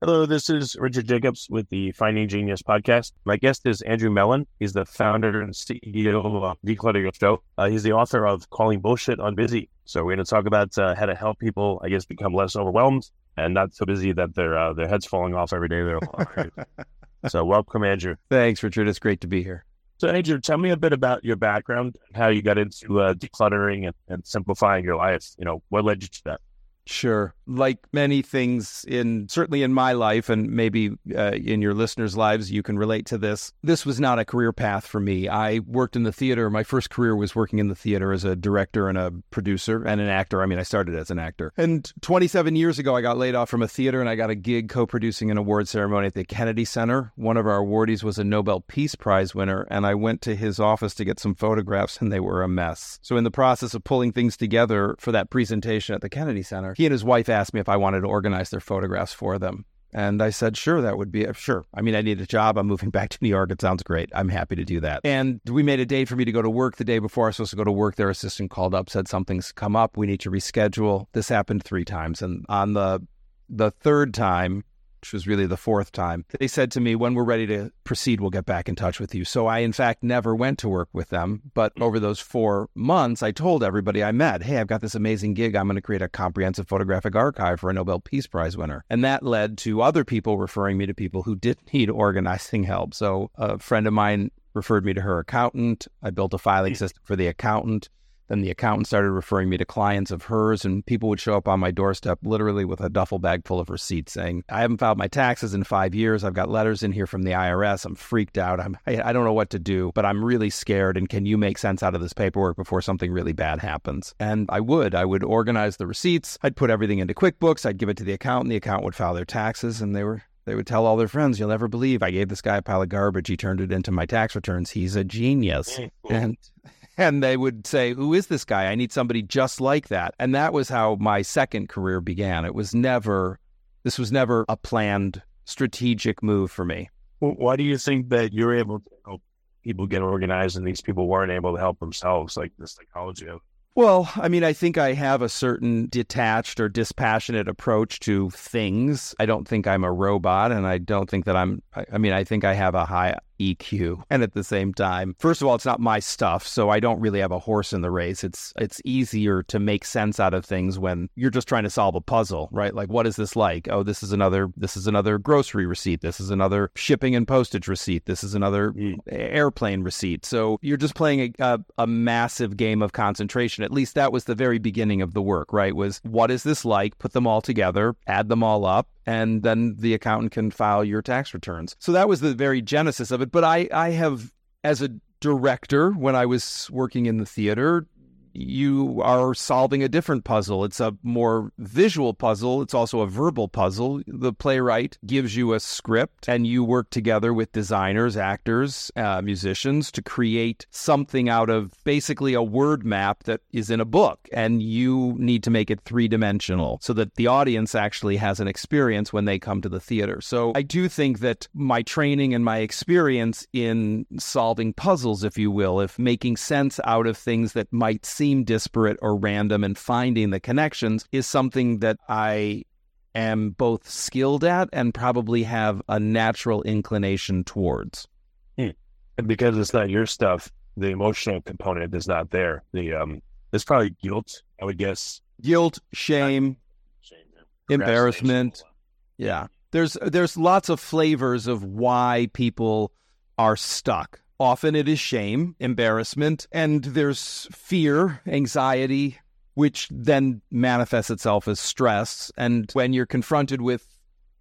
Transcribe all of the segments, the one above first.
Hello, this is Richard Jacobs with the Finding Genius podcast. My guest is Andrew Mellen. He's the founder and CEO of Declutter Your Show. Uh, he's the author of Calling Bullshit on Busy. So we're going to talk about uh, how to help people, I guess, become less overwhelmed and not so busy that their uh, their heads falling off every day. They're so welcome, Andrew. Thanks, Richard. It's great to be here. So Andrew, tell me a bit about your background, how you got into uh, decluttering and, and simplifying your life. You know, what led you to that? Sure. Like many things in certainly in my life and maybe uh, in your listeners' lives, you can relate to this. This was not a career path for me. I worked in the theater. My first career was working in the theater as a director and a producer and an actor. I mean, I started as an actor. And 27 years ago, I got laid off from a theater and I got a gig co-producing an award ceremony at the Kennedy Center. One of our awardees was a Nobel Peace Prize winner, and I went to his office to get some photographs, and they were a mess. So, in the process of pulling things together for that presentation at the Kennedy Center, he and his wife asked me if I wanted to organize their photographs for them. And I said, sure, that would be uh, sure. I mean, I need a job. I'm moving back to New York. It sounds great. I'm happy to do that. And we made a date for me to go to work the day before I was supposed to go to work. Their assistant called up, said something's come up. We need to reschedule. This happened three times. And on the the third time, which was really the fourth time, they said to me, when we're ready to proceed, we'll get back in touch with you. So I, in fact, never went to work with them. But mm. over those four months, I told everybody I met, hey, I've got this amazing gig. I'm going to create a comprehensive photographic archive for a Nobel Peace Prize winner. And that led to other people referring me to people who did need organizing help. So a friend of mine referred me to her accountant. I built a filing mm. system for the accountant. Then the accountant started referring me to clients of hers, and people would show up on my doorstep literally with a duffel bag full of receipts saying, I haven't filed my taxes in five years. I've got letters in here from the IRS. I'm freaked out. I'm, I, I don't know what to do, but I'm really scared. And can you make sense out of this paperwork before something really bad happens? And I would. I would organize the receipts. I'd put everything into QuickBooks. I'd give it to the accountant. The accountant would file their taxes, and they were they would tell all their friends, "You'll never believe I gave this guy a pile of garbage. He turned it into my tax returns. He's a genius." Mm, and and they would say, Who is this guy? I need somebody just like that. And that was how my second career began. It was never, this was never a planned strategic move for me. Well, why do you think that you're able to help people get organized and these people weren't able to help themselves, like the psychology of? Well, I mean, I think I have a certain detached or dispassionate approach to things. I don't think I'm a robot, and I don't think that I'm, I, I mean, I think I have a high EQ. And at the same time, first of all, it's not my stuff, so I don't really have a horse in the race. It's it's easier to make sense out of things when you're just trying to solve a puzzle, right? Like what is this like? Oh, this is another this is another grocery receipt. This is another shipping and postage receipt. This is another hmm. airplane receipt. So you're just playing a, a, a massive game of concentration. At least that was the very beginning of the work, right? Was what is this like? Put them all together, add them all up, and then the accountant can file your tax returns. So that was the very genesis of it. But I, I have, as a director, when I was working in the theater, you are solving a different puzzle. It's a more visual puzzle. It's also a verbal puzzle. The playwright gives you a script, and you work together with designers, actors, uh, musicians to create something out of basically a word map that is in a book. And you need to make it three dimensional so that the audience actually has an experience when they come to the theater. So I do think that my training and my experience in solving puzzles, if you will, if making sense out of things that might seem disparate or random and finding the connections is something that I am both skilled at and probably have a natural inclination towards. And because it's not your stuff, the emotional component is not there. The um, there's probably guilt, I would guess. Guilt, shame, Shame, embarrassment. Yeah. There's there's lots of flavors of why people are stuck. Often it is shame, embarrassment, and there's fear, anxiety, which then manifests itself as stress. And when you're confronted with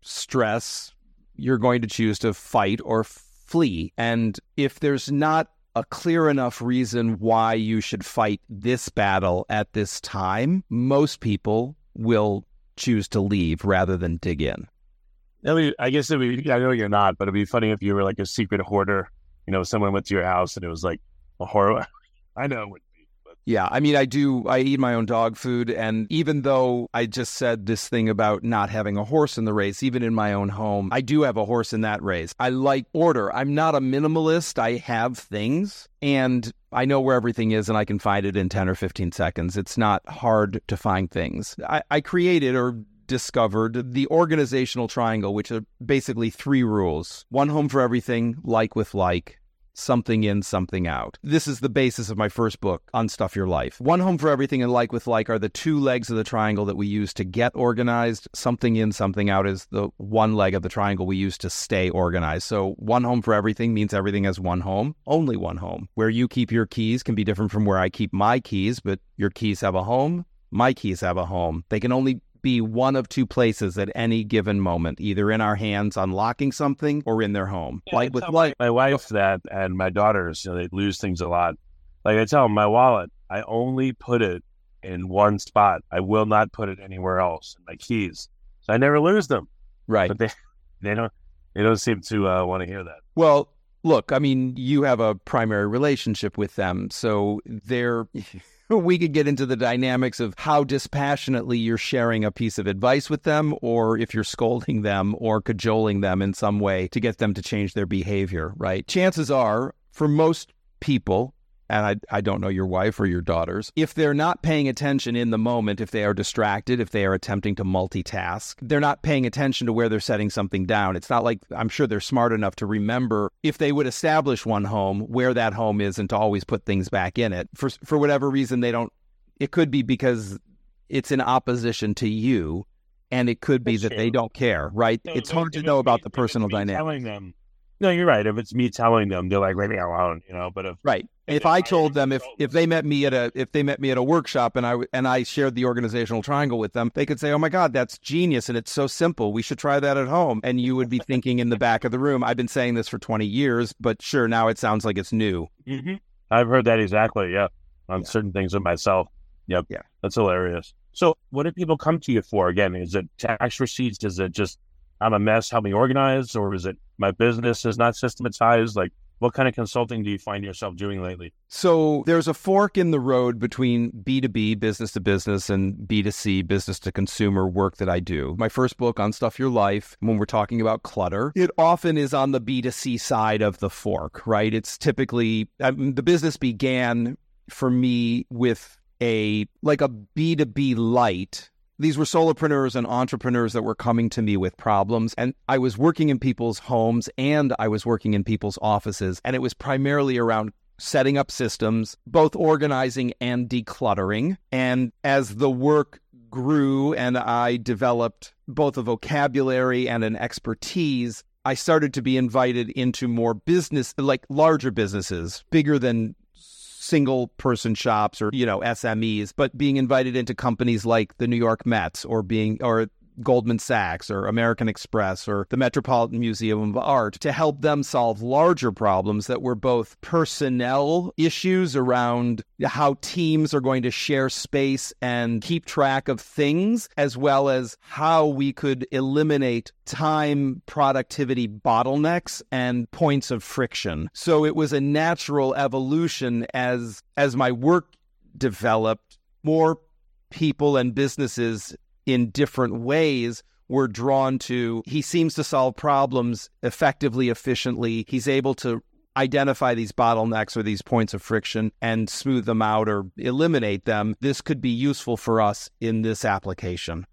stress, you're going to choose to fight or flee. And if there's not a clear enough reason why you should fight this battle at this time, most people will choose to leave rather than dig in. I, mean, I guess it would, I know you're not, but it'd be funny if you were like a secret hoarder. You know, someone went to your house and it was like a horror. I know it be. Yeah, I mean, I do. I eat my own dog food, and even though I just said this thing about not having a horse in the race, even in my own home, I do have a horse in that race. I like order. I'm not a minimalist. I have things, and I know where everything is, and I can find it in ten or fifteen seconds. It's not hard to find things. I, I created or discovered the organizational triangle, which are basically three rules one home for everything, like with like, something in, something out. This is the basis of my first book, Unstuff Your Life. One home for everything and like with like are the two legs of the triangle that we use to get organized. Something in, something out is the one leg of the triangle we use to stay organized. So one home for everything means everything has one home, only one home. Where you keep your keys can be different from where I keep my keys, but your keys have a home. My keys have a home. They can only be one of two places at any given moment, either in our hands unlocking something or in their home. Yeah, like with like my wife that and my daughters, you know, they lose things a lot. Like I tell them, my wallet, I only put it in one spot. I will not put it anywhere else. My keys, so I never lose them. Right, but they they don't they don't seem to uh, want to hear that. Well, look, I mean, you have a primary relationship with them, so they're. we could get into the dynamics of how dispassionately you're sharing a piece of advice with them, or if you're scolding them or cajoling them in some way to get them to change their behavior, right? Chances are, for most people, and I, I don't know your wife or your daughters, if they're not paying attention in the moment, if they are distracted, if they are attempting to multitask, they're not paying attention to where they're setting something down. It's not like I'm sure they're smart enough to remember if they would establish one home, where that home is, and to always put things back in it. For, for whatever reason, they don't, it could be because it's in opposition to you. And it could be That's that true. they don't care, right? It's hard to know about the personal dynamic. Telling them, no, you're right. If it's me telling them, they're like, leave me alone, you know. But if right, if I told them if if they met me at a if they met me at a workshop and I and I shared the organizational triangle with them, they could say, "Oh my God, that's genius and it's so simple. We should try that at home." And you would be thinking in the back of the room, "I've been saying this for 20 years, but sure, now it sounds like it's new." Mm-hmm. I've heard that exactly. Yeah, on yeah. certain things of myself. Yep. Yeah, that's hilarious. So, what do people come to you for? Again, is it tax receipts? Is it just I'm a mess, help me organize, or is it my business is not systematized? Like, what kind of consulting do you find yourself doing lately? So there's a fork in the road between B2B, business to business, and B2C, business to consumer work that I do. My first book, Unstuff Your Life, when we're talking about clutter, it often is on the B2C side of the fork, right? It's typically, I mean, the business began for me with a, like a B2B light these were solopreneurs and entrepreneurs that were coming to me with problems. And I was working in people's homes and I was working in people's offices. And it was primarily around setting up systems, both organizing and decluttering. And as the work grew and I developed both a vocabulary and an expertise, I started to be invited into more business, like larger businesses, bigger than single person shops or, you know, SMEs, but being invited into companies like the New York Mets or being, or Goldman Sachs or American Express or the Metropolitan Museum of Art to help them solve larger problems that were both personnel issues around how teams are going to share space and keep track of things, as well as how we could eliminate time productivity bottlenecks and points of friction. So it was a natural evolution as as my work developed more people and businesses in different ways were drawn to he seems to solve problems effectively efficiently. He's able to identify these bottlenecks or these points of friction and smooth them out or eliminate them. This could be useful for us in this application.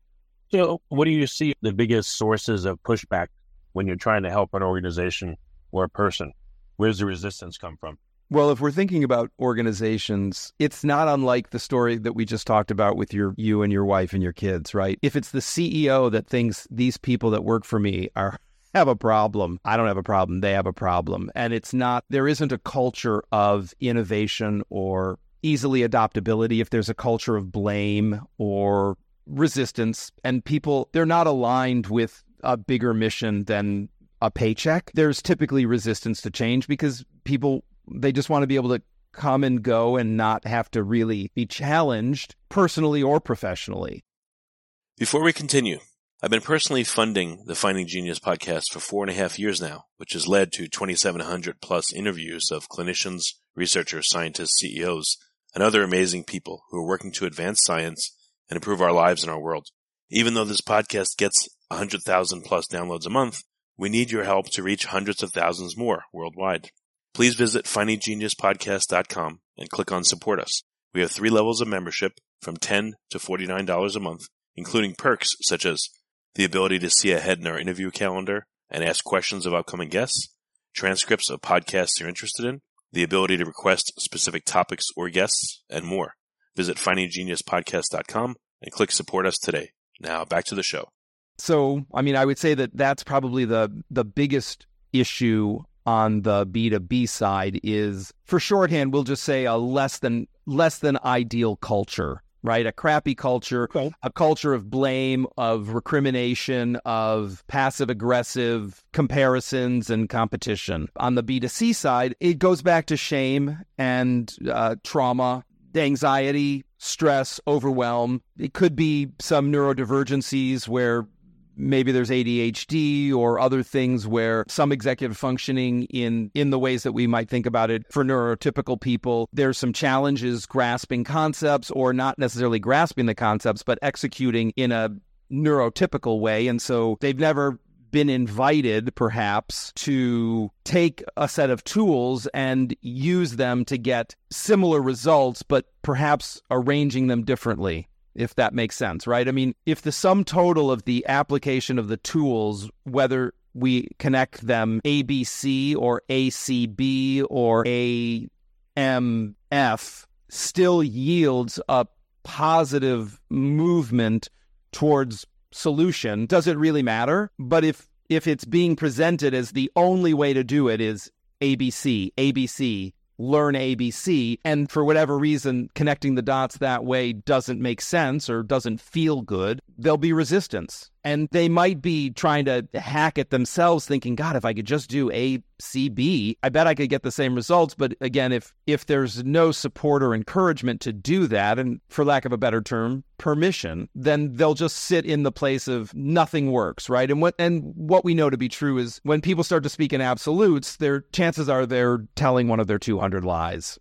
So what do you see the biggest sources of pushback when you're trying to help an organization or a person? Where's the resistance come from well, if we're thinking about organizations, it's not unlike the story that we just talked about with your you and your wife and your kids, right? If it's the CEO that thinks these people that work for me are have a problem. I don't have a problem. They have a problem. And it's not, there isn't a culture of innovation or easily adoptability. If there's a culture of blame or resistance and people, they're not aligned with a bigger mission than a paycheck, there's typically resistance to change because people They just want to be able to come and go and not have to really be challenged personally or professionally. Before we continue, I've been personally funding the Finding Genius podcast for four and a half years now, which has led to 2,700 plus interviews of clinicians, researchers, scientists, CEOs, and other amazing people who are working to advance science and improve our lives and our world. Even though this podcast gets 100,000 plus downloads a month, we need your help to reach hundreds of thousands more worldwide. Please visit findinggeniuspodcast.com and click on support us. We have three levels of membership from 10 to $49 a month, including perks such as the ability to see ahead in our interview calendar and ask questions of upcoming guests, transcripts of podcasts you're interested in, the ability to request specific topics or guests, and more. Visit findinggeniuspodcast.com and click support us today. Now back to the show. So, I mean, I would say that that's probably the the biggest issue on the B2B side is for shorthand, we'll just say a less than less than ideal culture, right? A crappy culture, Okay. a culture of blame, of recrimination, of passive aggressive comparisons and competition. On the B2C side, it goes back to shame and uh, trauma, anxiety, stress, overwhelm. It could be some neurodivergencies where maybe there's ADHD or other things where some executive functioning in in the ways that we might think about it. For neurotypical people there's some challenges grasping concepts or not necessarily grasping the concepts but executing in a neurotypical way. And so they've never been invited perhaps to take a set of tools and use them to get similar results but perhaps arranging them differently if that makes sense, right? I mean, if the sum total of the application of the tools, whether we connect them ABC or ACB or AMF, still yields a positive movement towards solution, does it really matter? But if if it's being presented as the only way to do it is ABC, ABC, learn ABC, and for whatever reason, connecting the dots that way doesn't make sense or doesn't feel good, there'll be resistance. And they might be trying to hack it themselves, thinking, God, if I could just do A, C, B, I bet I could get the same results. But again, if if there's no support or encouragement to do that, and for lack of a better term, permission, then they'll just sit in the place of nothing works, right? And what and what we know to be true is when people start to speak in absolutes, their chances are they're telling one of their 200 lies.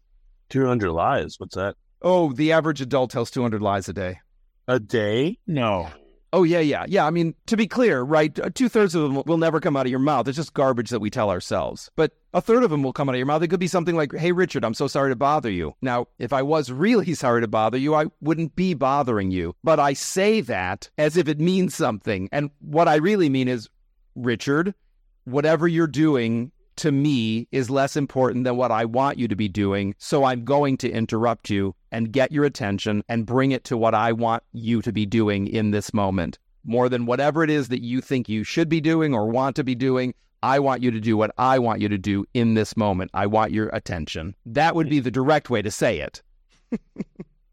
200 lies. What's that? Oh, the average adult tells 200 lies a day. A day? No. Oh yeah, yeah, yeah. I mean, to be clear, right? Uh, Two thirds of them will never come out of your mouth. It's just garbage that we tell ourselves. But a third of them will come out of your mouth. It could be something like, "Hey, Richard, I'm so sorry to bother you." Now, if I was really sorry to bother you, I wouldn't be bothering you. But I say that as if it means something, and what I really mean is, Richard, whatever you're doing to me is less important than what I want you to be doing. So I'm going to interrupt you and get your attention and bring it to what I want you to be doing in this moment. More than whatever it is that you think you should be doing or want to be doing, I want you to do what I want you to do in this moment. I want your attention. That would be the direct way to say it.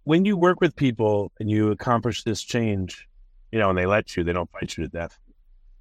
When you work with people and you accomplish this change, you know, and they let you, they don't fight you to death.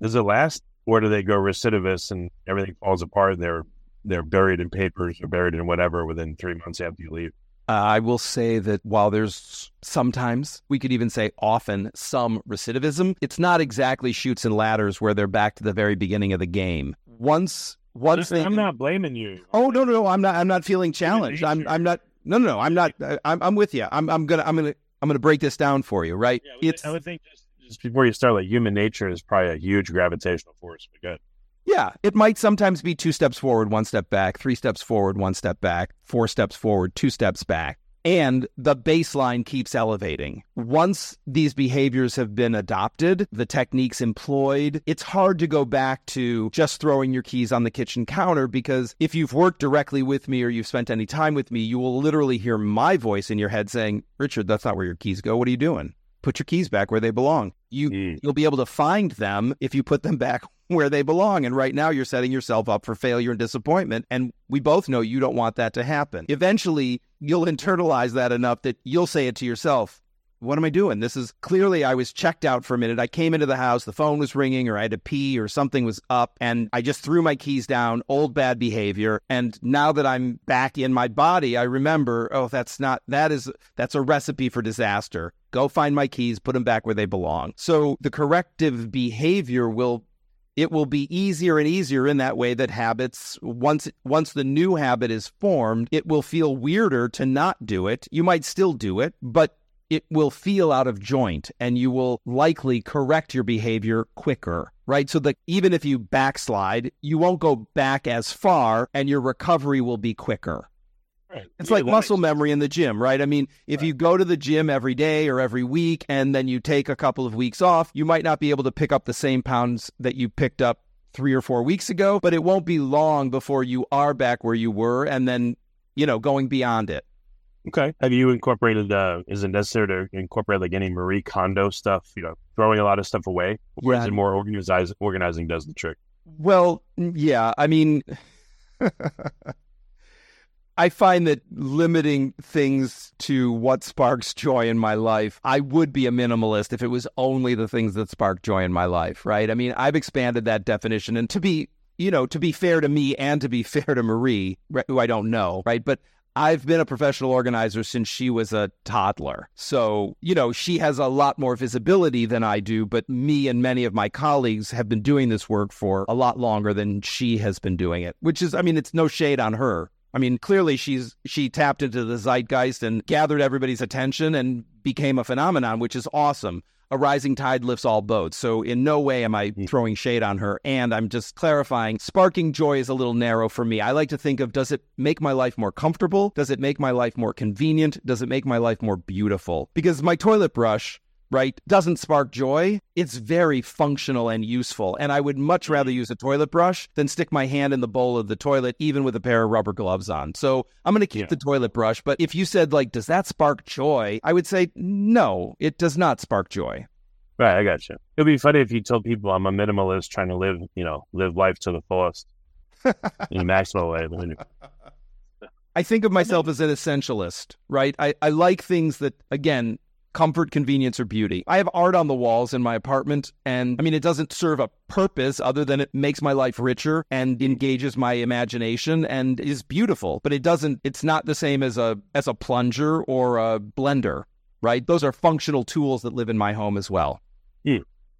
Does it last? Or do they go recidivist and everything falls apart and they're they're buried in papers or buried in whatever within three months after you leave? Uh, I will say that while there's sometimes, we could even say often, some recidivism, it's not exactly shoots and ladders where they're back to the very beginning of the game. Once, once they, I'm not blaming you. Oh no, no, no! I'm not. I'm not feeling challenged. I'm. I'm not. No, no, no. I'm not. I'm. I'm with you. I'm. I'm gonna. I'm gonna. I'm gonna break this down for you. Right? Yeah, I would, it's. I would think just, just before you start, like human nature is probably a huge gravitational force. But good. Yeah, it might sometimes be two steps forward, one step back, three steps forward, one step back, four steps forward, two steps back. And the baseline keeps elevating. Once these behaviors have been adopted, the techniques employed, it's hard to go back to just throwing your keys on the kitchen counter because if you've worked directly with me or you've spent any time with me, you will literally hear my voice in your head saying, Richard, that's not where your keys go. What are you doing? Put your keys back where they belong. You Mm. you'll be able to find them if you put them back where they belong. And right now, you're setting yourself up for failure and disappointment. And we both know you don't want that to happen. Eventually, you'll internalize that enough that you'll say it to yourself what am I doing? This is clearly I was checked out for a minute. I came into the house, the phone was ringing, or I had to pee, or something was up, and I just threw my keys down. Old bad behavior. And now that I'm back in my body, I remember, oh, that's not that is that's a recipe for disaster. Go find my keys, put them back where they belong. So the corrective behavior will it will be easier and easier in that way that habits once once the new habit is formed it will feel weirder to not do it. You might still do it but it will feel out of joint and you will likely correct your behavior quicker right? So that even if you backslide you won't go back as far and your recovery will be quicker Right. it's Yeah, like muscle makes- memory in the gym, right? I mean, if you go to the gym every day or every week and then you take a couple of weeks off, you might not be able to pick up the same pounds that you picked up three or four weeks ago, but it won't be long before you are back where you were and then, you know, going beyond it. Okay. Have you incorporated? Uh, is it necessary to incorporate like any Marie Kondo stuff? You know, throwing a lot of stuff away, or Yeah. is it more organizing? Organizing does the trick. Well, yeah, I mean, I find that limiting things to what sparks joy in my life, I would be a minimalist if it was only the things that spark joy in my life, right? I mean, I've expanded that definition. And to be, you know, to be fair to me and to be fair to Marie, who I don't know, right? But I've been a professional organizer since she was a toddler. So, you know, she has a lot more visibility than I do, but me and many of my colleagues have been doing this work for a lot longer than she has been doing it, which is, I mean, it's no shade on her. I mean, clearly she's she tapped into the zeitgeist and gathered everybody's attention and became a phenomenon, which is awesome. A rising tide lifts all boats. So in no way am I hmm. throwing shade on her. And I'm just clarifying, sparking joy is a little narrow for me. I like to think of does it make my life more comfortable? Does it make my life more convenient? Does it make my life more beautiful? Because my toilet brush right, doesn't spark joy, it's very functional and useful. And I would much mm-hmm. rather use a toilet brush than stick my hand in the bowl of the toilet, even with a pair of rubber gloves on. So I'm going to keep Yeah. the toilet brush. But if you said, like, does that spark joy? I would say, no, it does not spark joy. Right, I got you. It'd be funny if you told people I'm a minimalist trying to live, you know, live life to the fullest in a maximal way. I think of myself as an essentialist, right? I, I like things that, again, comfort, convenience, or beauty. I have art on the walls in my apartment, and I mean, it doesn't serve a purpose other than it makes my life richer and engages my imagination and is beautiful. But it doesn't, it's not the same as a as a plunger or a blender, right? Those are functional tools that live in my home as well.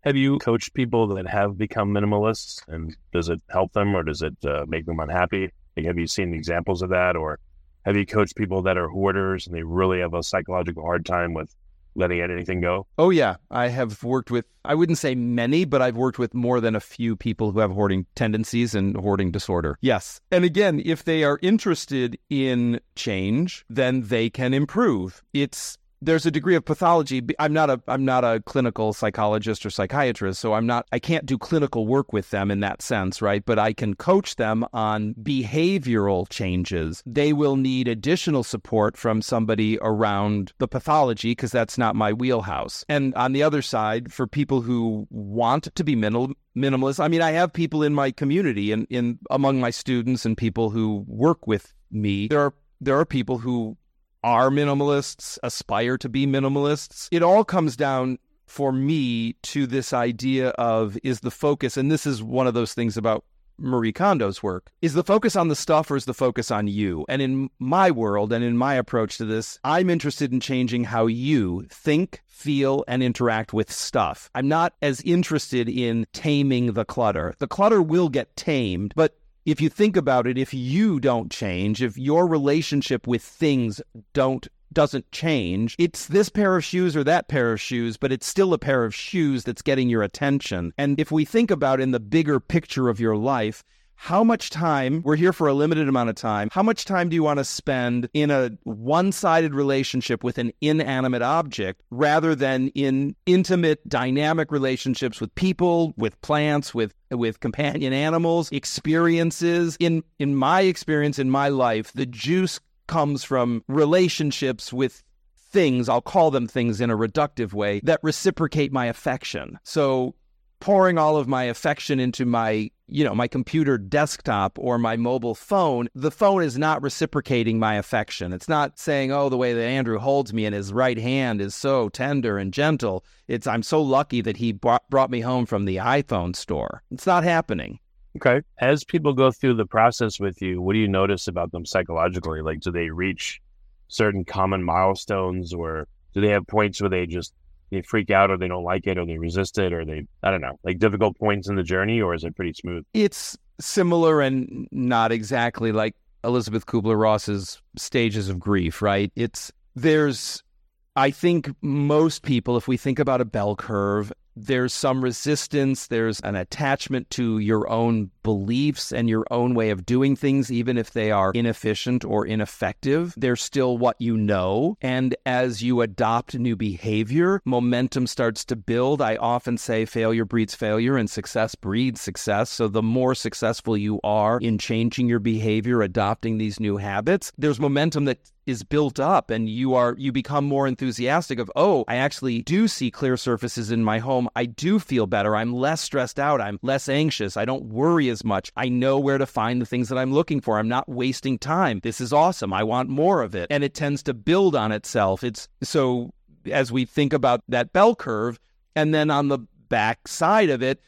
have you coached people that have become minimalists, and does it help them or does it uh, make them unhappy? Have you seen examples of that, or have you coached people that are hoarders and they really have a psychological hard time with letting anything go? Oh, yeah. I have worked with, I wouldn't say many, but I've worked with more than a few people who have hoarding tendencies and hoarding disorder. Yes. And again, if they are interested in change, then they can improve. It's, there's a degree of pathology. I'm not a I'm not a clinical psychologist or psychiatrist, so I'm not I can't do clinical work with them in that sense, right? But I can coach them on behavioral changes. They will need additional support from somebody around the pathology because that's not my wheelhouse. And on the other side, for people who want to be minimal minimalist, I mean, I have people in my community and in among my students and people who work with me. There are there are people who are minimalists, aspire to be minimalists. It all comes down for me to this idea of is the focus, and this is one of those things about Marie Kondo's work, is the focus on the stuff or is the focus on you? And in my world and in my approach to this, I'm interested in changing how you think, feel, and interact with stuff. I'm not as interested in taming the clutter. The clutter will get tamed, but if you think about it, if you don't change, if your relationship with things don't doesn't change, it's this pair of shoes or that pair of shoes, but it's still a pair of shoes that's getting your attention. And if we think about in the bigger picture of your life, how much time, we're here for a limited amount of time, how much time do you want to spend in a one sided relationship with an inanimate object rather than in intimate, dynamic relationships with people, with plants, with with companion animals, experiences. In in my experience in my life, the juice comes from relationships with things, I'll call them things in a reductive way, that reciprocate my affection. So pouring all of my affection into my you know my computer desktop or my mobile phone the phone is not reciprocating my affection it's not saying oh the way that andrew holds me in his right hand is so tender and gentle it's i'm so lucky that he brought, brought me home from the iphone store it's not happening Okay. As people go through the process with you, what do you notice about them psychologically? Like, do they reach certain common milestones or do they have points where they just they freak out or they don't like it or they resist it or they I don't know, like difficult points in the journey or is it pretty smooth? It's similar and not exactly like Elisabeth Kubler-Ross's stages of grief, right? It's there's I think most people if we think about a bell curve there's some resistance, there's an attachment to your own beliefs and your own way of doing things, even if they are inefficient or ineffective. They're still what you know. And as you adopt new behavior, momentum starts to build. I often say failure breeds failure and success breeds success. So the more successful you are in changing your behavior, adopting these new habits, there's momentum that is built up and you are you become more enthusiastic of oh i actually do see clear surfaces in my home i do feel better i'm less stressed out i'm less anxious i don't worry as much. I know where to find the things that i'm looking for. I'm not wasting time. This is awesome. I want more of it. And it tends to build on itself. It's so as we think about that bell curve and then on the back side of it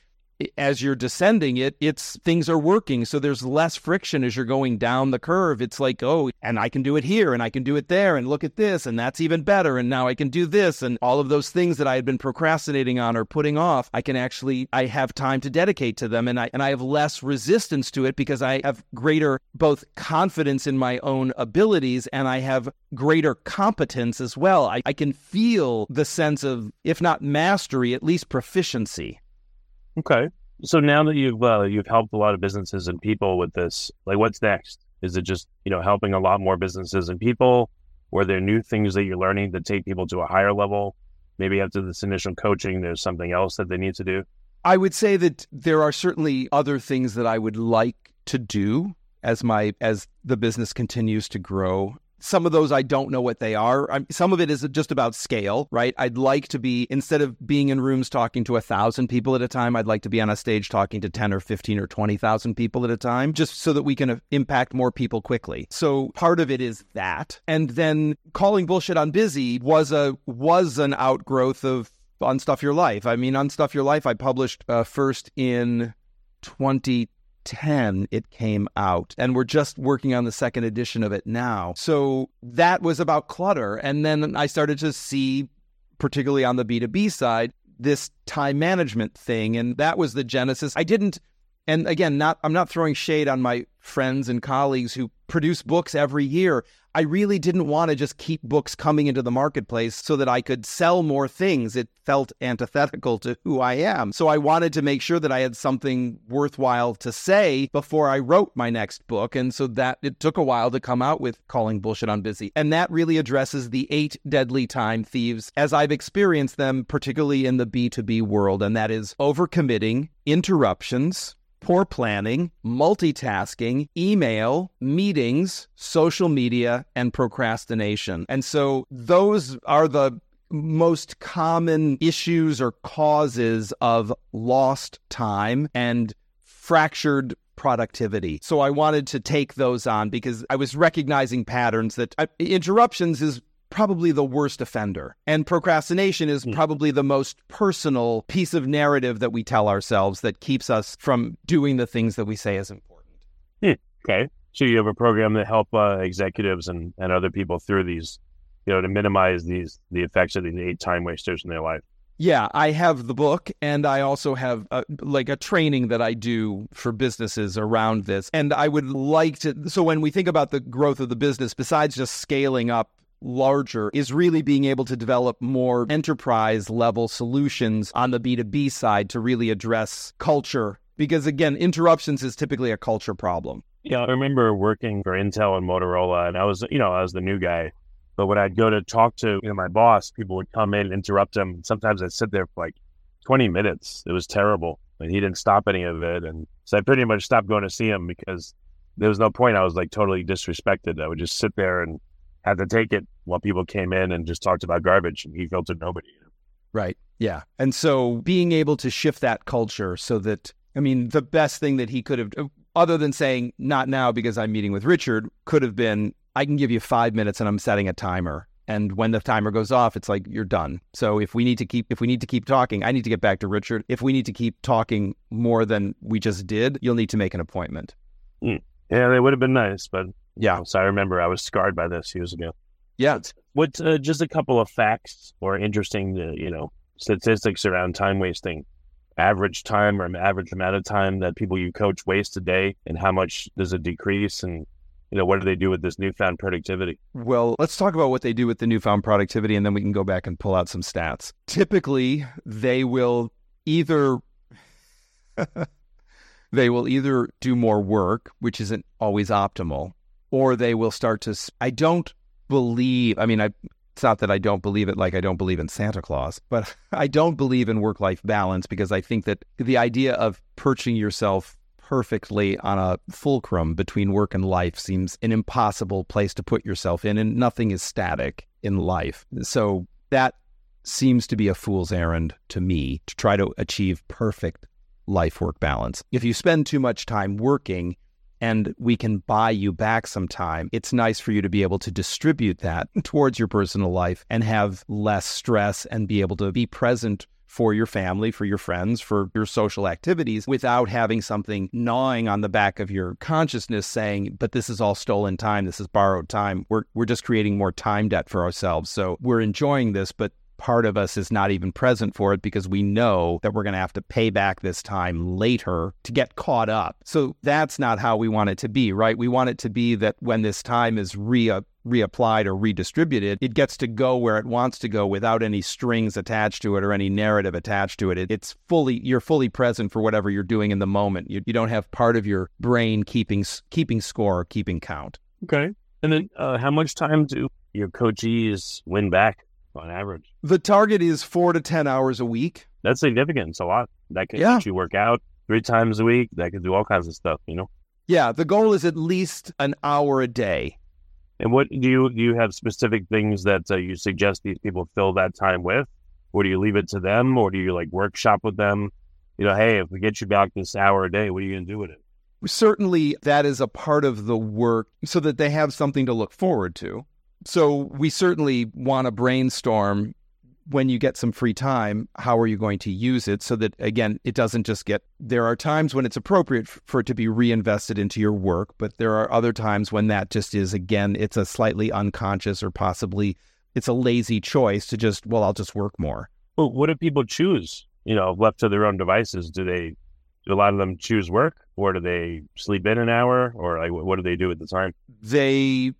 as you're descending it, it's things are working. So there's less friction as you're going down the curve. It's like, oh, and I can do it here and I can do it there and look at this and that's even better. And now I can do this and all of those things that I had been procrastinating on or putting off, I can actually I have time to dedicate to them and I and I have less resistance to it because I have greater both confidence in my own abilities and I have greater competence as well. I, I can feel the sense of, if not mastery, at least proficiency. Okay. So now that you've uh, you've helped a lot of businesses and people with this, like what's next? Is it just you know helping a lot more businesses and people? Are there new things that you're learning to take people to a higher level? Maybe after this initial coaching, there's something else that they need to do. I would say that there are certainly other things that I would like to do as my as the business continues to grow. Some of those I don't know what they are. I'm, some of it is just about scale, right? I'd like to be, instead of being in rooms talking to a thousand people at a time, I'd like to be on a stage talking to 10 or 15 or 20,000 people at a time, just so that we can uh, impact more people quickly. So part of it is that. And then calling bullshit on busy was a, was an outgrowth of Unstuff Your Life. I mean, Unstuff Your Life, I published uh, first in 20 10 it came out and we're just working on the second edition of it now. So that was about clutter and then i started to see particularly on the b2b side this time management thing and that was the genesis. I didn't and again not i'm not throwing shade on my friends and colleagues who produce books every year I really didn't want to just keep books coming into the marketplace so that I could sell more things. It felt antithetical to who I am. So I wanted to make sure that I had something worthwhile to say before I wrote my next book. And so that it took a while to come out with Calling Bullshit on Busy. And that really addresses the eight deadly time thieves as I've experienced them, particularly in the B2B world. And that is overcommitting, interruptions, poor planning, multitasking, email, meetings, social media, and procrastination. And so those are the most common issues or causes of lost time and fractured productivity. So I wanted to take those on because I was recognizing patterns that uh, interruptions is probably the worst offender. And procrastination is mm. probably the most personal piece of narrative that we tell ourselves that keeps us from doing the things that we say is important. Hmm. Okay. So you have a program that help uh, executives and, and other people through these, you know, to minimize these the effects of these eight time wasters in their life. Yeah, I have the book, and I also have a, like a training that I do for businesses around this. And I would like to. So when we think about the growth of the business, besides just scaling up larger is really being able to develop more enterprise level solutions on the B2B side to really address culture. Because again, interruptions is typically a culture problem. Yeah, I remember working for Intel and Motorola, and I was, you know, I was the new guy. But when I'd go to talk to you know my boss, people would come in, interrupt him. Sometimes I'd sit there for like 20 minutes. It was terrible, and he didn't stop any of it. And so I pretty much stopped going to see him because there was no point. I was like totally disrespected. I would just sit there and had to take it while people came in and just talked about garbage and he filtered nobody. Right. Yeah. And so being able to shift that culture so that, I mean, the best thing that he could have, other than saying, not now because I'm meeting with Richard, could have been, I can give you five minutes and I'm setting a timer. And when the timer goes off, it's like you're done. So if we need to keep if we need to keep talking, I need to get back to Richard. If we need to keep talking more than we just did, you'll need to make an appointment. Mm. Yeah, they would have been nice, but yeah. So I remember I was scarred by this years ago. Yeah. What uh, just a couple of facts or interesting, uh, you know, statistics around time wasting. Average time or average amount of time that people you coach waste a day, and how much does it decrease? And you know, what do they do with this newfound productivity? Well, let's talk about what they do with the newfound productivity, and then we can go back and pull out some stats. Typically, they will either they will either do more work, which isn't always optimal, or they will start to. I don't believe. I mean, I it's not that I don't believe it like I don't believe in Santa Claus, but I don't believe in work life balance because I think that the idea of perching yourself perfectly on a fulcrum between work and life seems an impossible place to put yourself in, and nothing is static in life. So that seems to be a fool's errand to me to try to achieve perfect life work balance. If you spend too much time working, and we can buy you back some time, it's nice for you to be able to distribute that towards your personal life and have less stress and be able to be present for your family, for your friends, for your social activities without having something gnawing on the back of your consciousness saying, but this is all stolen time. This is borrowed time. We're, we're just creating more time debt for ourselves. So we're enjoying this, but part of us is not even present for it because we know that we're going to have to pay back this time later to get caught up. So that's not how we want it to be, right? We want it to be that when this time is re reapplied or redistributed, it gets to go where it wants to go without any strings attached to it or any narrative attached to it. it it's fully you're fully present for whatever you're doing in the moment. You, you don't have part of your brain keeping keeping score, keeping count. Okay. And then uh, how much time do your coaches win back on average? The target is four to 10 hours a week. That's significant. It's a lot. That can yeah. you work out three times a week. That can do all kinds of stuff, you know? Yeah. The goal is at least an hour a day. And what do you do? You have specific things that uh, you suggest these people fill that time with, or do you leave it to them, or do you like workshop with them? You know, hey, if we get you back this hour a day, what are you going to do with it? Certainly, that is a part of the work so that they have something to look forward to. So we certainly want to brainstorm when you get some free time, how are you going to use it so that, again, it doesn't just get. There are times when it's appropriate for it to be reinvested into your work, but there are other times when that just is, again, it's a slightly unconscious or possibly it's a lazy choice to just, well, I'll just work more. Well, what do people choose? You know, left to their own devices, do they, do a lot of them choose work or do they sleep in an hour or like what do they do at the time? They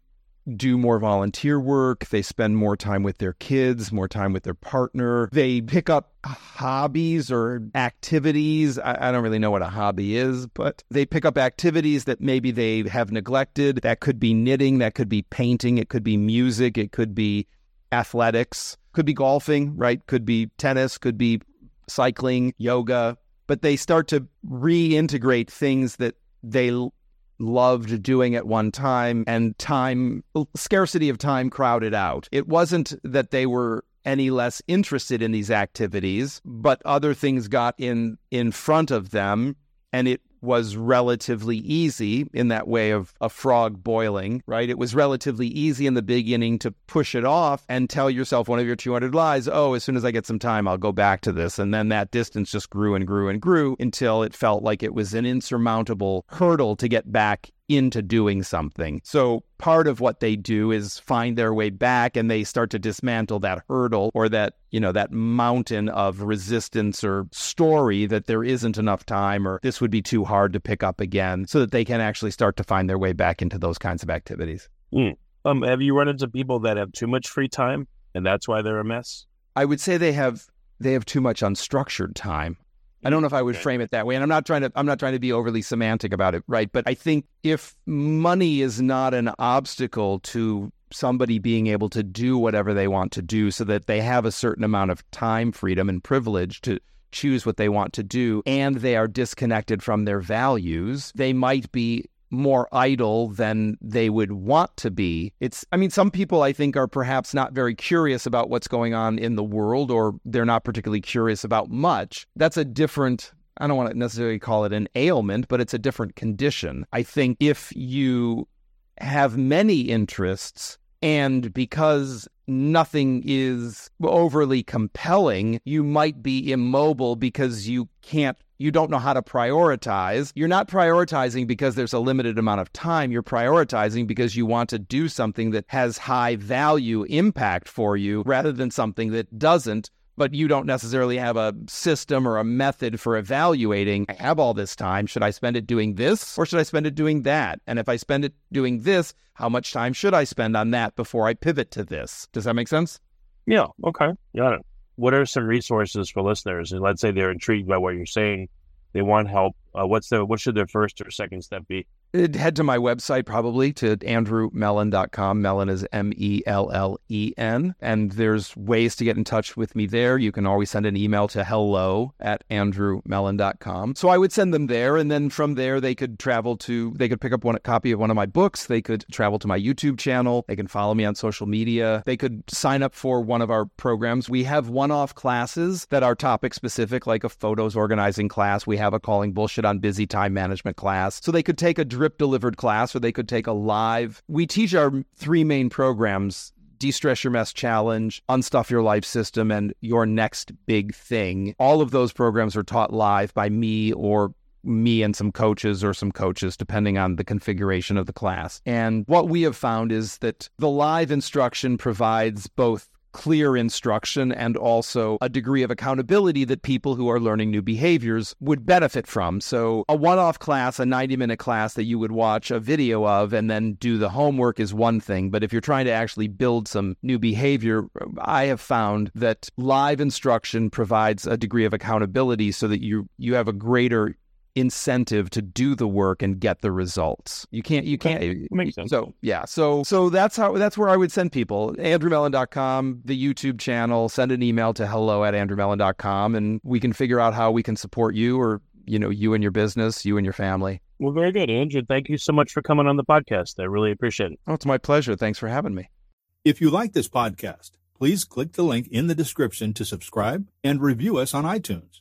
do more volunteer work. They spend more time with their kids, more time with their partner. They pick up hobbies or activities. I, I, don't really know what a hobby is, but they pick up activities that maybe they have neglected. That could be knitting, that could be painting, it could be music, it could be athletics, could be golfing, right? Could be tennis, could be cycling, yoga. But they start to reintegrate things that they loved doing at one time and time scarcity of time crowded out. It wasn't that they were any less interested in these activities, but other things got in in front of them and it was relatively easy in that way of a frog boiling, right? It was relatively easy in the beginning to push it off and tell yourself one of your 200 lies, oh, as soon as I get some time, I'll go back to this. And then that distance just grew and grew and grew until it felt like it was an insurmountable hurdle to get back into doing something. So part of what they do is find their way back and they start to dismantle that hurdle or that, you know, that mountain of resistance or story that there isn't enough time or this would be too hard to pick up again so that they can actually start to find their way back into those kinds of activities. Mm. Um, have you run into people that have too much free time and that's why they're a mess? I would say they have they have too much unstructured time. I don't know if I would frame it that way. And I'm not trying to I'm not trying to be overly semantic about it, right? But I think if money is not an obstacle to somebody being able to do whatever they want to do so that they have a certain amount of time freedom and privilege to choose what they want to do and they are disconnected from their values, they might be more idle than they would want to be. It's, I mean, some people I think are perhaps not very curious about what's going on in the world or they're not particularly curious about much. That's a different I don't want to necessarily call it an ailment, but it's a different condition. I think if you have many interests and because nothing is overly compelling, you might be immobile because you can't you don't know how to prioritize. You're not prioritizing because there's a limited amount of time. You're prioritizing because you want to do something that has high value impact for you rather than something that doesn't but you don't necessarily have a system or a method for evaluating I have all this time. Should I spend it doing this or should I spend it doing that? And if I spend it doing this, how much time should I spend on that before I pivot to this? Does that make sense? Yeah. Okay. Got it. What are some resources for listeners? And let's say they're intrigued by what you're saying, they want help. Uh, what's the what should their first or second step be? It'd head to my website probably to andrewmellen.com. Mellen is M E L L E N. And there's ways to get in touch with me there. You can always send an email to hello at andrewmellen.com. So I would send them there. And then from there, they could travel to, they could pick up one a copy of one of my books. They could travel to my YouTube channel. They can follow me on social media. They could sign up for one of our programs. We have one off classes that are topic specific, like a photos organizing class. We have a calling bullshit on busy time management class. So they could take a drip delivered class or they could take a live. We teach our three main programs De-Stress Your Mess Challenge, Unstuff Your Life System, and Your Next Big Thing. All of those programs are taught live by me or me and some coaches or some coaches, depending on the configuration of the class. And what we have found is that the live instruction provides both clear instruction and also a degree of accountability that people who are learning new behaviors would benefit from. So, a one off class, a 90 minute class that you would watch a video of and then do the homework is one thing. But if you're trying to actually build some new behavior, I have found that live instruction provides a degree of accountability so that you, you have a greater incentive to do the work and get the results. You can't you can't okay. makes sense. So yeah. So so that's how that's where I would send people. AndrewMellen.com, the YouTube channel, send an email to hello at AndrewMellen.com and we can figure out how we can support you or you know, you and your business, you and your family. Well, very good. Andrew, thank you so much for coming on the podcast. I really appreciate it. Oh, it's my pleasure. Thanks for having me. If you like this podcast, please click the link in the description to subscribe and review us on iTunes.